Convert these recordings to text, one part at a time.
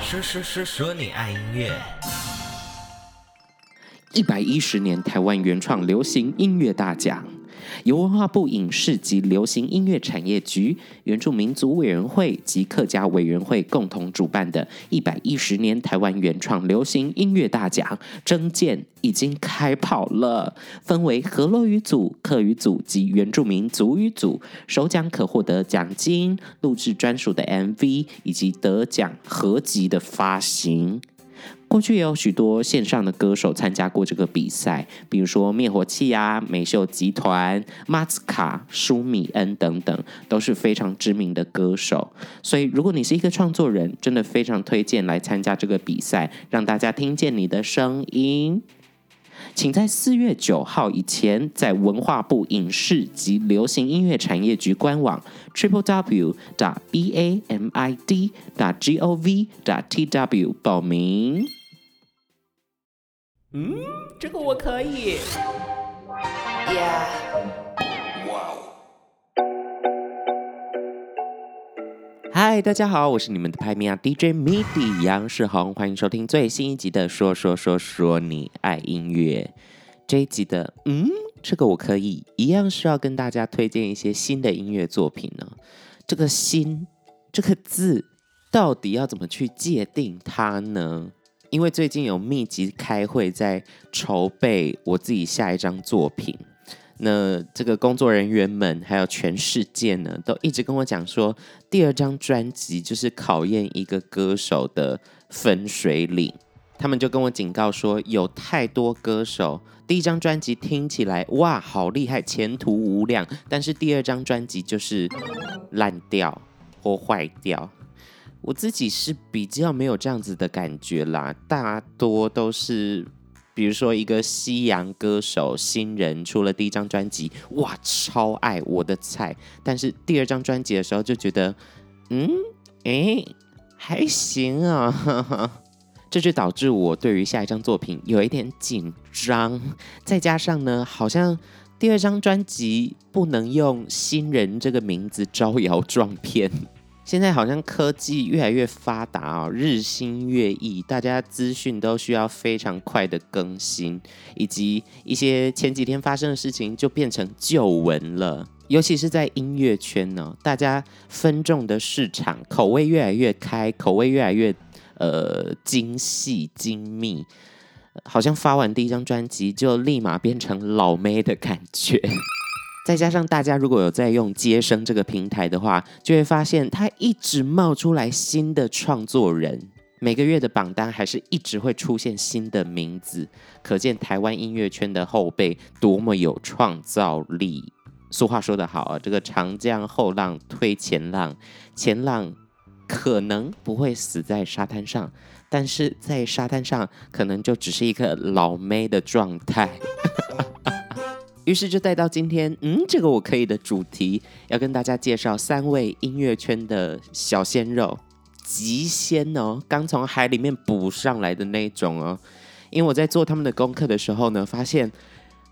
说说说说你爱音乐。一百一十年台湾原创流行音乐大奖。由文化部影视及流行音乐产业局、原住民族委员会及客家委员会共同主办的一百一十年台湾原创流行音乐大奖征件已经开跑了，分为河洛语组、客语组及原住民族语组，首奖可获得奖金、录制专属的 MV 以及得奖合集的发行。过去也有许多线上的歌手参加过这个比赛，比如说灭火器啊、美秀集团、马斯卡、舒米恩等等，都是非常知名的歌手。所以，如果你是一个创作人，真的非常推荐来参加这个比赛，让大家听见你的声音。请在四月九号以前，在文化部影视及流行音乐产业局官网 triple w 打 b a m i d 打 g o v dot t w 报名。嗯，这个我可以。嗨，大家好，我是你们的拍米亚 DJ MIDI 杨世宏，欢迎收听最新一集的说说说说你爱音乐。这一集的，嗯，这个我可以，一样是要跟大家推荐一些新的音乐作品呢。这个“新”这个字，到底要怎么去界定它呢？因为最近有密集开会，在筹备我自己下一张作品。那这个工作人员们还有全世界呢，都一直跟我讲说，第二张专辑就是考验一个歌手的分水岭。他们就跟我警告说，有太多歌手第一张专辑听起来哇好厉害，前途无量，但是第二张专辑就是烂掉或坏掉。我自己是比较没有这样子的感觉啦，大多都是。比如说，一个西洋歌手新人出了第一张专辑，哇，超爱我的菜。但是第二张专辑的时候就觉得，嗯，哎，还行啊，这就导致我对于下一张作品有一点紧张。再加上呢，好像第二张专辑不能用新人这个名字招摇撞骗。现在好像科技越来越发达哦，日新月异，大家资讯都需要非常快的更新，以及一些前几天发生的事情就变成旧闻了。尤其是在音乐圈呢，大家分众的市场口味越来越开，口味越来越呃精细精密，好像发完第一张专辑就立马变成老妹的感觉。再加上大家如果有在用接生这个平台的话，就会发现它一直冒出来新的创作人，每个月的榜单还是一直会出现新的名字，可见台湾音乐圈的后辈多么有创造力。俗话说得好啊，这个长江后浪推前浪，前浪可能不会死在沙滩上，但是在沙滩上可能就只是一个老妹的状态。于是就带到今天，嗯，这个我可以的主题，要跟大家介绍三位音乐圈的小鲜肉，极鲜哦，刚从海里面捕上来的那种哦。因为我在做他们的功课的时候呢，发现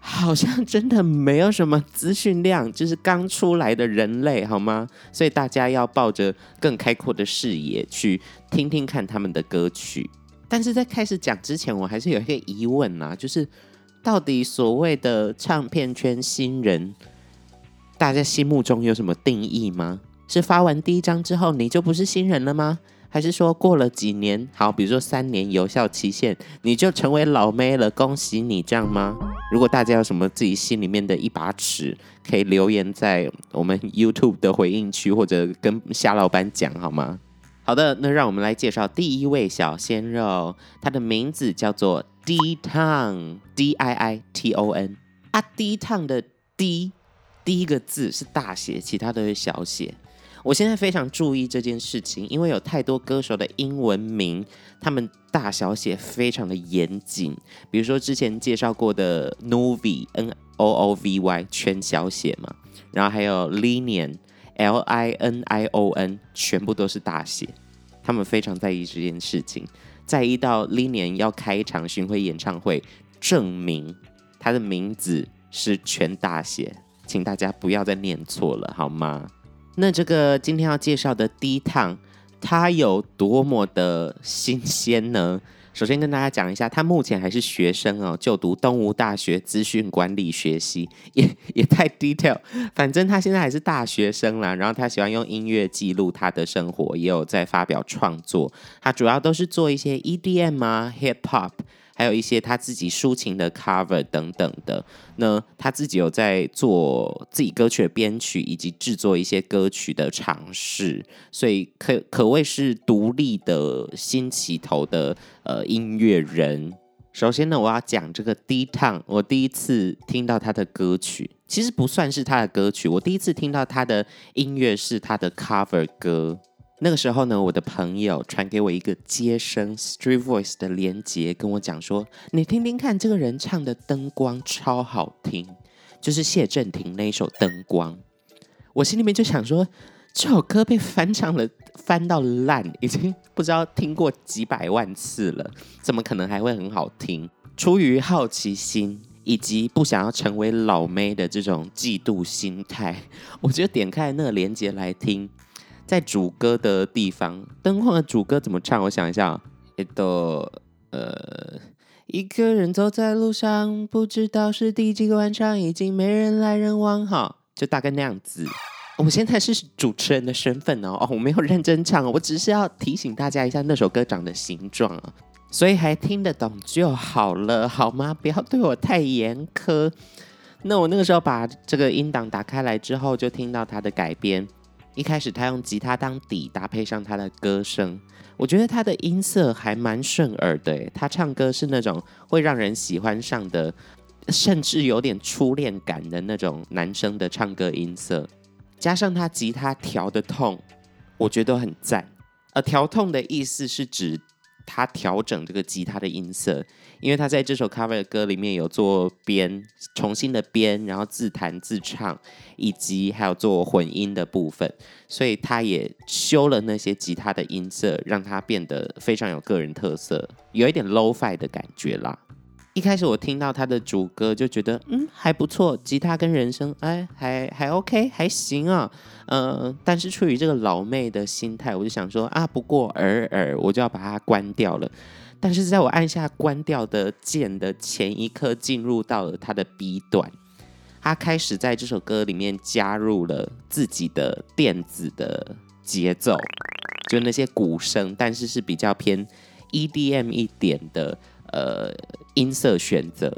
好像真的没有什么资讯量，就是刚出来的人类，好吗？所以大家要抱着更开阔的视野去听听看他们的歌曲。但是在开始讲之前，我还是有一些疑问啊，就是。到底所谓的唱片圈新人，大家心目中有什么定义吗？是发完第一张之后你就不是新人了吗？还是说过了几年，好，比如说三年有效期限，你就成为老妹了？恭喜你，这样吗？如果大家有什么自己心里面的一把尺，可以留言在我们 YouTube 的回应区，或者跟夏老板讲好吗？好的，那让我们来介绍第一位小鲜肉，他的名字叫做 d t o n d i i T O N。啊 d t o n 的 D 第一个字是大写，其他都是小写。我现在非常注意这件事情，因为有太多歌手的英文名，他们大小写非常的严谨。比如说之前介绍过的 Noovy，N O O V Y 全小写嘛，然后还有 Linion。L I N I O N 全部都是大写，他们非常在意这件事情，在一到 l i n 要开一场巡回演唱会，证明他的名字是全大写，请大家不要再念错了，好吗？那这个今天要介绍的第一趟它有多么的新鲜呢？首先跟大家讲一下，他目前还是学生哦，就读东吴大学资讯管理学系，也也太 detail。反正他现在还是大学生啦，然后他喜欢用音乐记录他的生活，也有在发表创作。他主要都是做一些 EDM 啊，hip hop。还有一些他自己抒情的 cover 等等的，那他自己有在做自己歌曲的编曲以及制作一些歌曲的尝试，所以可可谓是独立的新起头的呃音乐人。首先呢，我要讲这个 D Town，我第一次听到他的歌曲，其实不算是他的歌曲，我第一次听到他的音乐是他的 cover 歌。那个时候呢，我的朋友传给我一个街声 Street Voice 的连接，跟我讲说：“你听听看，这个人唱的《灯光》超好听，就是谢震廷那一首《灯光》。”我心里面就想说，这首歌被翻唱了，翻到烂，已经不知道听过几百万次了，怎么可能还会很好听？出于好奇心以及不想要成为老妹的这种嫉妒心态，我就点开那个连接来听。在主歌的地方，灯光的主歌怎么唱？我想一下，一朵呃，一个人走在路上，不知道是第几个晚上，已经没人来人往，哈，就大概那样子。我现在是主持人的身份哦，哦，我没有认真唱，我只是要提醒大家一下那首歌长的形状啊，所以还听得懂就好了，好吗？不要对我太严苛。那我那个时候把这个音档打开来之后，就听到它的改编。一开始他用吉他当底，搭配上他的歌声，我觉得他的音色还蛮顺耳的。他唱歌是那种会让人喜欢上的，甚至有点初恋感的那种男生的唱歌音色，加上他吉他调的痛，我觉得很赞。而调痛的意思是指。他调整这个吉他的音色，因为他在这首 cover 的歌里面有做编，重新的编，然后自弹自唱，以及还有做混音的部分，所以他也修了那些吉他的音色，让它变得非常有个人特色，有一点 low fi 的感觉啦。一开始我听到他的主歌就觉得，嗯，还不错，吉他跟人声，哎，还还 OK，还行啊，呃，但是出于这个老妹的心态，我就想说啊，不过尔尔，我就要把它关掉了。但是在我按下关掉的键的前一刻，进入到了他的 B 段，他开始在这首歌里面加入了自己的电子的节奏，就那些鼓声，但是是比较偏 EDM 一点的。呃，音色选择，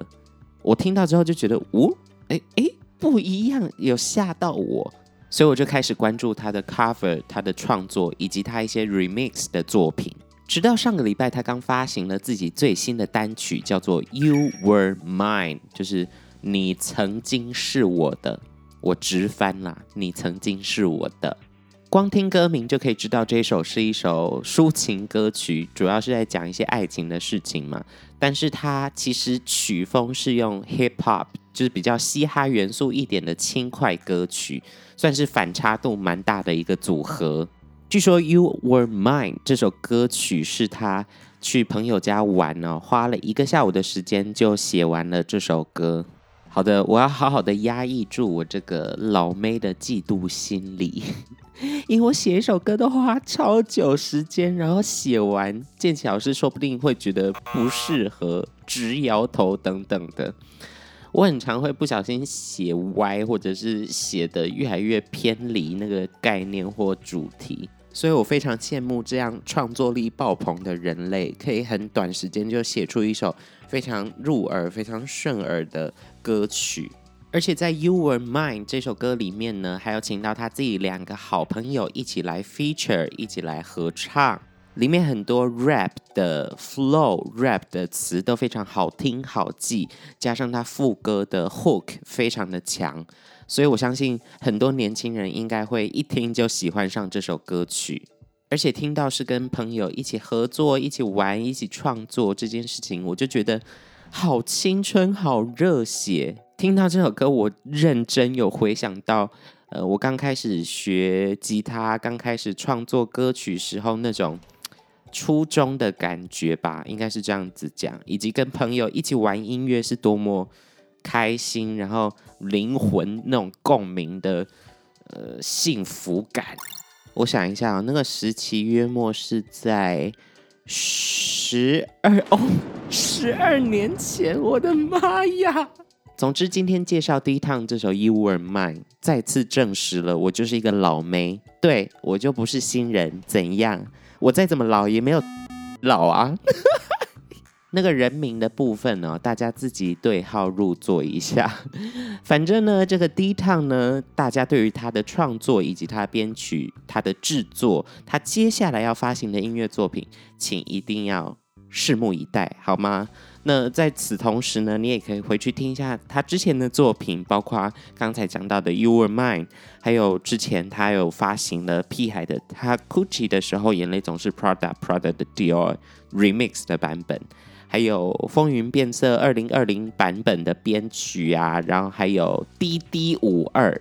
我听到之后就觉得，哦，哎哎，不一样，有吓到我，所以我就开始关注他的 cover、他的创作以及他一些 remix 的作品。直到上个礼拜，他刚发行了自己最新的单曲，叫做《You Were Mine》，就是你曾经是我的。我直翻啦，你曾经是我的。光听歌名就可以知道这一首是一首抒情歌曲，主要是在讲一些爱情的事情嘛。但是它其实曲风是用 hip hop，就是比较嘻哈元素一点的轻快歌曲，算是反差度蛮大的一个组合。据说《You Were Mine》这首歌曲是他去朋友家玩呢，花了一个下午的时间就写完了这首歌。好的，我要好好的压抑住我这个老妹的嫉妒心理。因为我写一首歌都花超久时间，然后写完，建骐老师说不定会觉得不适合，直摇头等等的。我很常会不小心写歪，或者是写的越来越偏离那个概念或主题，所以我非常羡慕这样创作力爆棚的人类，可以很短时间就写出一首非常入耳、非常顺耳的歌曲。而且在《You Were Mine》这首歌里面呢，还有请到他自己两个好朋友一起来 feature，一起来合唱。里面很多 rap 的 flow，rap 的词都非常好听好记，加上他副歌的 hook 非常的强，所以我相信很多年轻人应该会一听就喜欢上这首歌曲。而且听到是跟朋友一起合作、一起玩、一起创作这件事情，我就觉得好青春、好热血。听到这首歌，我认真有回想到，呃，我刚开始学吉他，刚开始创作歌曲时候那种初衷的感觉吧，应该是这样子讲，以及跟朋友一起玩音乐是多么开心，然后灵魂那种共鸣的呃幸福感。我想一下，那个时期约莫是在十二哦，十二年前，我的妈呀！总之，今天介绍第一趟这首《You Were Mine》，再次证实了我就是一个老妹，对，我就不是新人。怎样？我再怎么老也没有老啊。那个人名的部分呢、大家自己对号入座一下。反正呢，这个 D Town 呢，大家对于他的创作以及他的编曲、他的制作、他接下来要发行的音乐作品，请一定要拭目以待，好吗？那在此同时呢，你也可以回去听一下他之前的作品，包括刚才讲到的《You Were Mine》，还有之前他有发行了屁孩的他 Gucci 的时候，眼泪总是 Prada Prada 的 Dior Remix 的版本，还有风云变色二零二零版本的编曲啊，然后还有 DD 五二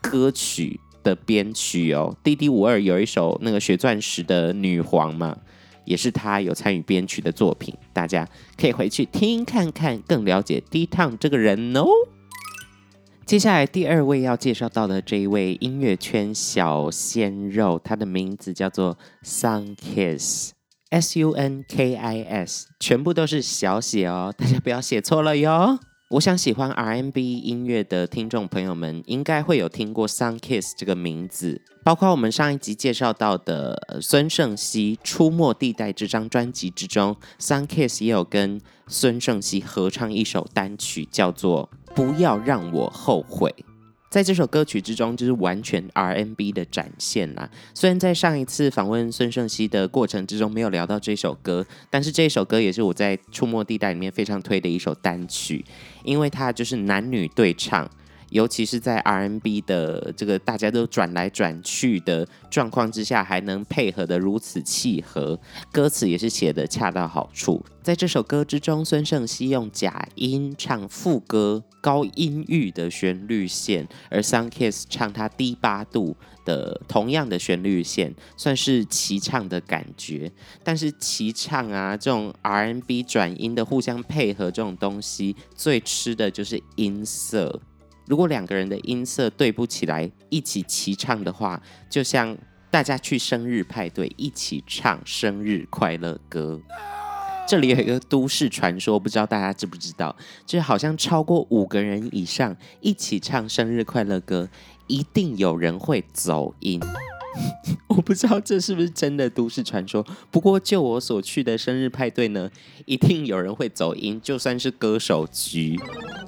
歌曲的编曲哦，DD 五二有一首那个血钻石的女皇嘛。也是他有参与编曲的作品，大家可以回去听看看，更了解 D Town 这个人哦。接下来第二位要介绍到的这一位音乐圈小鲜肉，他的名字叫做 Sun Kiss Sunkist，S U N K I S，全部都是小写哦，大家不要写错了哟。我想喜欢 R&B 音乐的听众朋友们，应该会有听过 Sun Kiss 这个名字，包括我们上一集介绍到的孙盛熙《出没地带》这张专辑之中，Sun Kiss 也有跟孙盛熙合唱一首单曲，叫做《不要让我后悔》。在这首歌曲之中，就是完全 R&B 的展现啦。虽然在上一次访问孙胜熙的过程之中没有聊到这首歌，但是这首歌也是我在《触摸地带》里面非常推的一首单曲，因为它就是男女对唱。尤其是在 R&B 的这个大家都转来转去的状况之下，还能配合得如此契合，歌词也是写得恰到好处。在这首歌之中，孙盛希用假音唱副歌高音域的旋律线，而 Sun Kiss 唱他低八度的同样的旋律线，算是齐唱的感觉。但是齐唱啊，这种 R&B 转音的互相配合这种东西，最吃的就是音色。如果两个人的音色对不起来，一起齐唱的话，就像大家去生日派对一起唱生日快乐歌。这里有一个都市传说，不知道大家知不知道，就是好像超过五个人以上一起唱生日快乐歌，一定有人会走音。我不知道这是不是真的都市传说，不过就我所去的生日派对呢，一定有人会走音，就算是歌手局。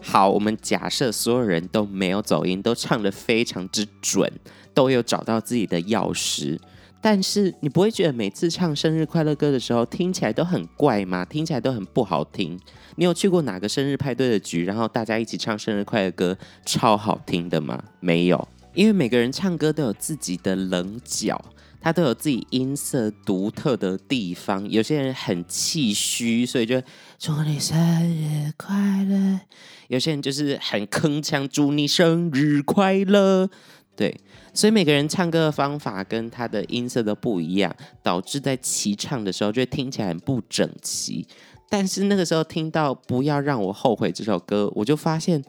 好，我们假设所有人都没有走音，都唱得非常之准，都有找到自己的钥匙。但是你不会觉得每次唱生日快乐歌的时候听起来都很怪吗？听起来都很不好听。你有去过哪个生日派对的局，然后大家一起唱生日快乐歌，超好听的吗？没有。因为每个人唱歌都有自己的棱角，他都有自己音色独特的地方。有些人很气虚，所以就祝你生日快乐；有些人就是很铿锵，祝你生日快乐。对，所以每个人唱歌的方法跟他的音色都不一样，导致在齐唱的时候就会听起来很不整齐。但是那个时候听到《不要让我后悔》这首歌，我就发现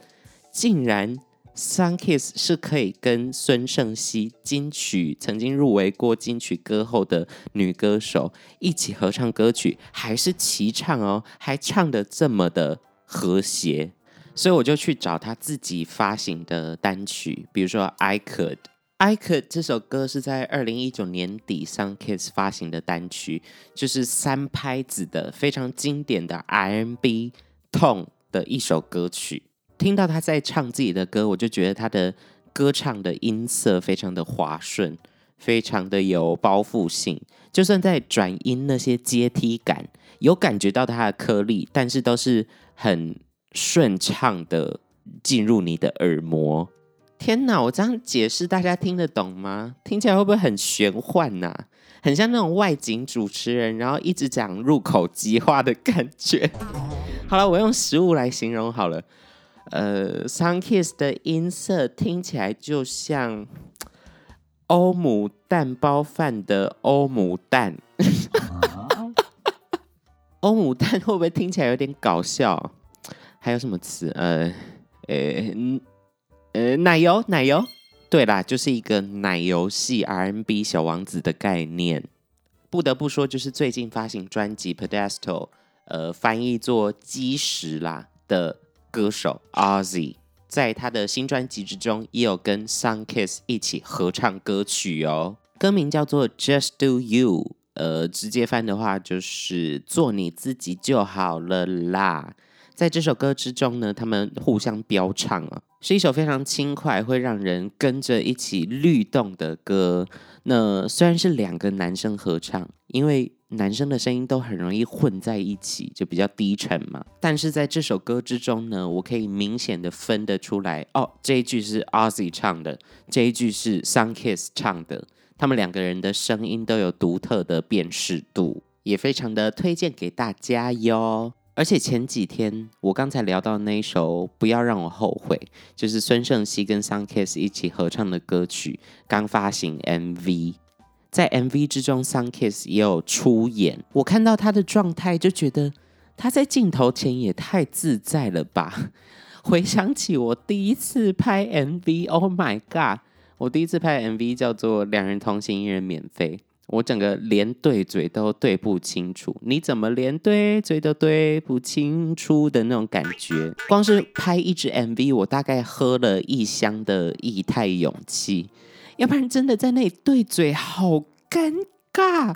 竟然。Sun Kiss 是可以跟孙盛希金曲曾经入围过金曲歌后的女歌手一起合唱歌曲，还是齐唱哦，还唱得这么的和谐，所以我就去找他自己发行的单曲，比如说 I Could I Could 这首歌是在二零一九年底 Sun Kiss 发行的单曲，就是三拍子的非常经典的 R&B tone 的一首歌曲。听到他在唱自己的歌，我就觉得他的歌唱的音色非常的滑顺，非常的有包覆性。就算在转音那些阶梯感，有感觉到他的颗粒，但是都是很顺畅的进入你的耳膜。天哪，我这样解释大家听得懂吗？听起来会不会很玄幻呐、很像那种外景主持人，然后一直讲入口即化的感觉。好了，我用食物来形容好了。呃，Sun Kiss 的音色听起来就像欧姆蛋包饭的欧姆蛋，欧姆蛋会不会听起来有点搞笑？还有什么词？呃，呃，呃，奶油，奶油。对啦，就是一个奶油系 R&B 小王子的概念。不得不说，就是最近发行专辑《Pedestal》，呃，翻译做“基石”啦的歌手 Ozzy，在他的新专辑之中也有跟 Sun Kiss 一起合唱歌曲哦。歌名叫做《Just Do You》，呃，直接翻的话就是“做你自己就好了啦”。在这首歌之中呢，他们互相飙唱啊。是一首非常轻快，会让人跟着一起律动的歌。那虽然是两个男生合唱，因为男生的声音都很容易混在一起，就比较低沉嘛。但是在这首歌之中呢，我可以明显的分得出来，哦，这一句是 Ozzy 唱的，这一句是 Sun Kiss 唱的。他们两个人的声音都有独特的辨识度，也非常的推荐给大家哟。而且前几天我刚才聊到那一首《不要让我后悔》，就是孙盛希跟 Sun Kiss 一起合唱的歌曲，刚发行 MV，在 MV 之中，Sun Kiss 也有出演。我看到他的状态，就觉得他在镜头前也太自在了吧！回想起我第一次拍 MV，Oh my God！我第一次拍 MV 叫做《两人同行一人免费》。我整个连对嘴都对不清楚，你怎么连对嘴都对不清楚的那种感觉？光是拍一支 MV，我大概喝了一箱的液态勇气，要不然真的在那里对嘴好尴尬。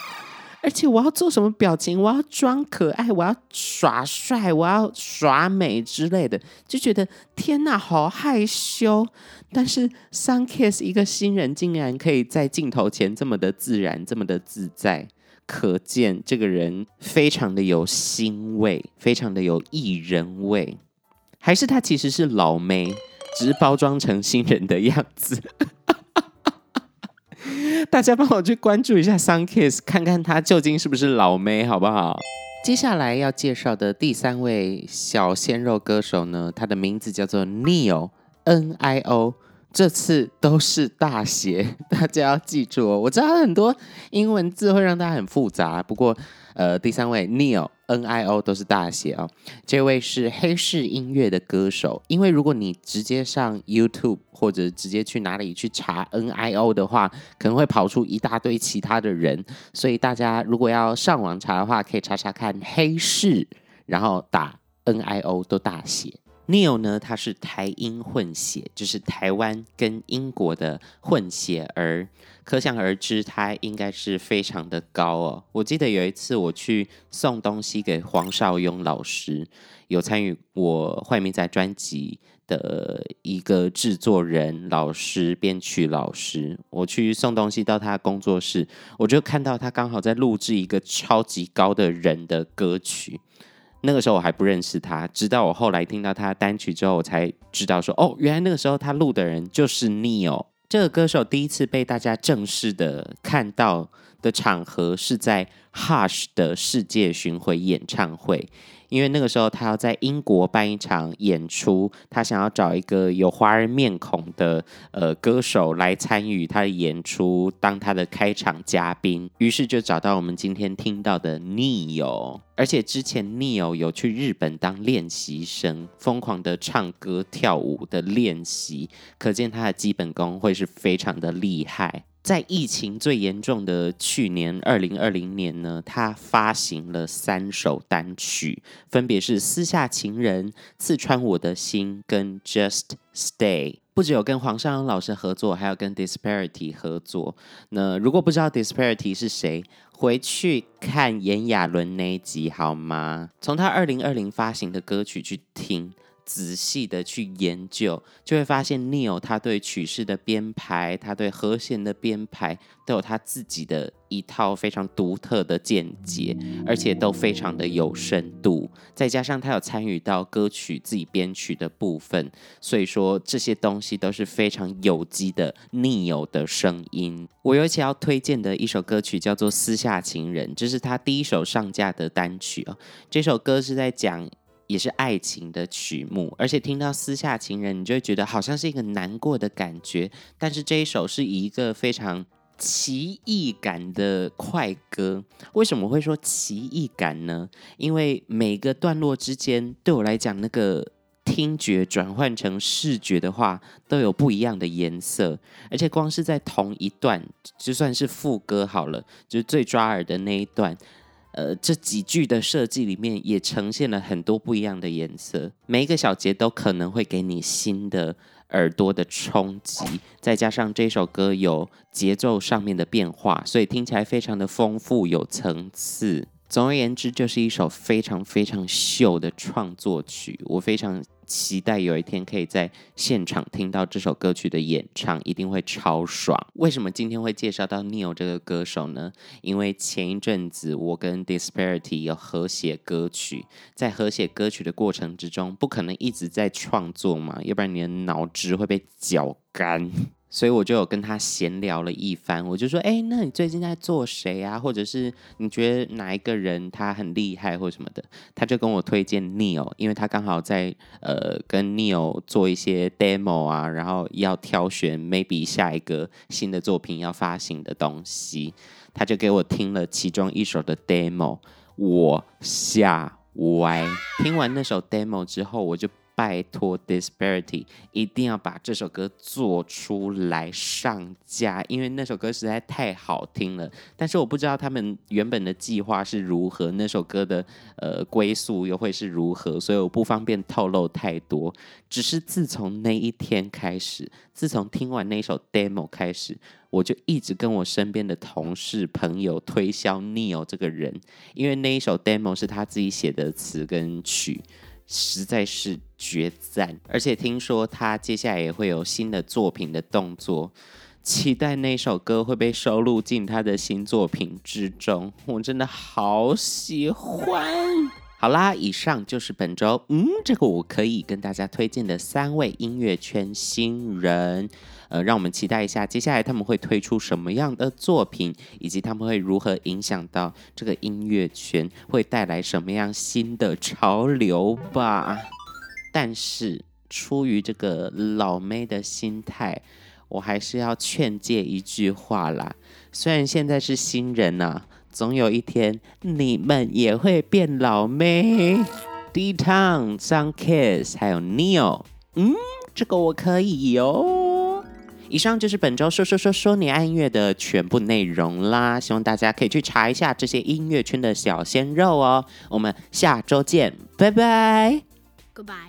而且我要做什么表情？我要装可爱，我要耍帅，我要耍美之类的，就觉得天哪，好害羞。但是 Sun Kiss 一个新人竟然可以在镜头前这么的自然，这么的自在，可见这个人非常的有欣味，非常的有艺人味。还是他其实是老妹，只是包装成新人的样子。大家帮我去关注一下 Sun Kiss，看看他究竟是不是老妹，好不好？接下来要介绍的第三位小鲜肉歌手呢，他的名字叫做 Neo N I O，这次都是大写，大家要记住哦。我知道很多英文字会让大家很复杂，不过。呃，第三位 Nio N I O 都是大写啊、哦。这位是黑市音乐的歌手，因为如果你直接上 YouTube 或者直接去哪里去查 N I O 的话，可能会跑出一大堆其他的人。所以大家如果要上网查的话，可以查查看黑市，然后打 N I O 都大写。Nio 呢，他是台英混血，就是台湾跟英国的混血儿。可想而知，他应该是非常的高哦。我记得有一次我去送东西给黄少雍老师，有参与我坏名仔专辑的一个制作人、老师、编曲老师。我去送东西到他工作室，我就看到他刚好在录制一个超级高的人的歌曲。那个时候我还不认识他，直到我后来听到他单曲之后，我才知道说，哦，原来那个时候他录的人就是 Nio。这个歌手第一次被大家正式的看到的场合是在 Hush 的世界巡回演唱会。因为那个时候他要在英国办一场演出，他想要找一个有华人面孔的呃歌手来参与他的演出，当他的开场嘉宾。于是就找到我们今天听到的 Nio，而且之前 Nio 有去日本当练习生，疯狂的唱歌跳舞的练习，可见他的基本功会是非常的厉害。在疫情最严重的去年二零二零年呢，他发行了三首单曲，分别是《私下情人》、《刺穿我的心》跟《Just Stay》。不只有跟黄尚老师合作，还有跟 Disparity 合作。那如果不知道 Disparity 是谁，回去看炎亚纶那一集好吗？从他二零二零发行的歌曲去听。仔细的去研究，就会发现 Nio 他对曲式的编排，他对和弦的编排，都有他自己的一套非常独特的见解，而且都非常的有深度。再加上他有参与到歌曲自己编曲的部分，所以说这些东西都是非常有机的 Nio 的声音。我尤其要推荐的一首歌曲叫做《私下情人》，这是他第一首上架的单曲哦。这首歌是在讲。也是爱情的曲目，而且听到私下情人，你就会觉得好像是一个难过的感觉。但是这一首是一个非常奇异感的快歌。为什么会说奇异感呢？因为每个段落之间，对我来讲，那个听觉转换成视觉的话，都有不一样的颜色。而且光是在同一段，就算是副歌好了，就是最抓耳的那一段，呃，这几句的设计里面也呈现了很多不一样的颜色。每一个小节都可能会给你新的耳朵的冲击，再加上这首歌有节奏上面的变化，所以听起来非常的丰富有层次。总而言之，就是一首非常非常秀的创作曲。我非常期待有一天可以在现场听到这首歌曲的演唱，一定会超爽。为什么今天会介绍到 Ne-Yo 这个歌手呢？因为前一阵子我跟 Disparity 有合写歌曲，在合写歌曲的过程之中，不可能一直在创作嘛，要不然你的脑汁会被搅干。所以我就有跟他闲聊了一番，我就说，哎，那你最近在做谁啊？或者是你觉得哪一个人他很厉害或什么的？他就跟我推荐 Neil，因为他刚好在呃跟 Neil 做一些 demo 啊，然后要挑选 maybe 下一个新的作品要发行的东西，他就给我听了其中一首的 demo，我吓歪。听完那首 demo 之后，我就。拜托，Disparity 一定要把这首歌做出来上架，因为那首歌实在太好听了。但是我不知道他们原本的计划是如何，那首歌的呃归宿又会是如何，所以我不方便透露太多。只是自从那一天开始，自从听完那首 demo 开始，我就一直跟我身边的同事朋友推销 Neil 这个人，因为那一首 demo 是他自己写的词跟曲。实在是绝赞，而且听说他接下来也会有新的作品的动作，期待那首歌会被收录进他的新作品之中。我真的好喜欢。好啦，以上就是本周，嗯，这个我可以跟大家推荐的三位音乐圈新人。呃，让我们期待一下，接下来他们会推出什么样的作品，以及他们会如何影响到这个音乐圈，会带来什么样新的潮流吧。但是，出于这个老妹的心态，我还是要劝诫一句话啦。虽然现在是新人呐、啊，总有一天你们也会变老妹。D Town、Sun Kiss，还有 Neo，嗯，这个我可以哟。以上就是本周说说说说你爱音乐的全部内容啦，希望大家可以去查一下这些音乐圈的小鲜肉哦。我们下周见，拜拜。Goodbye。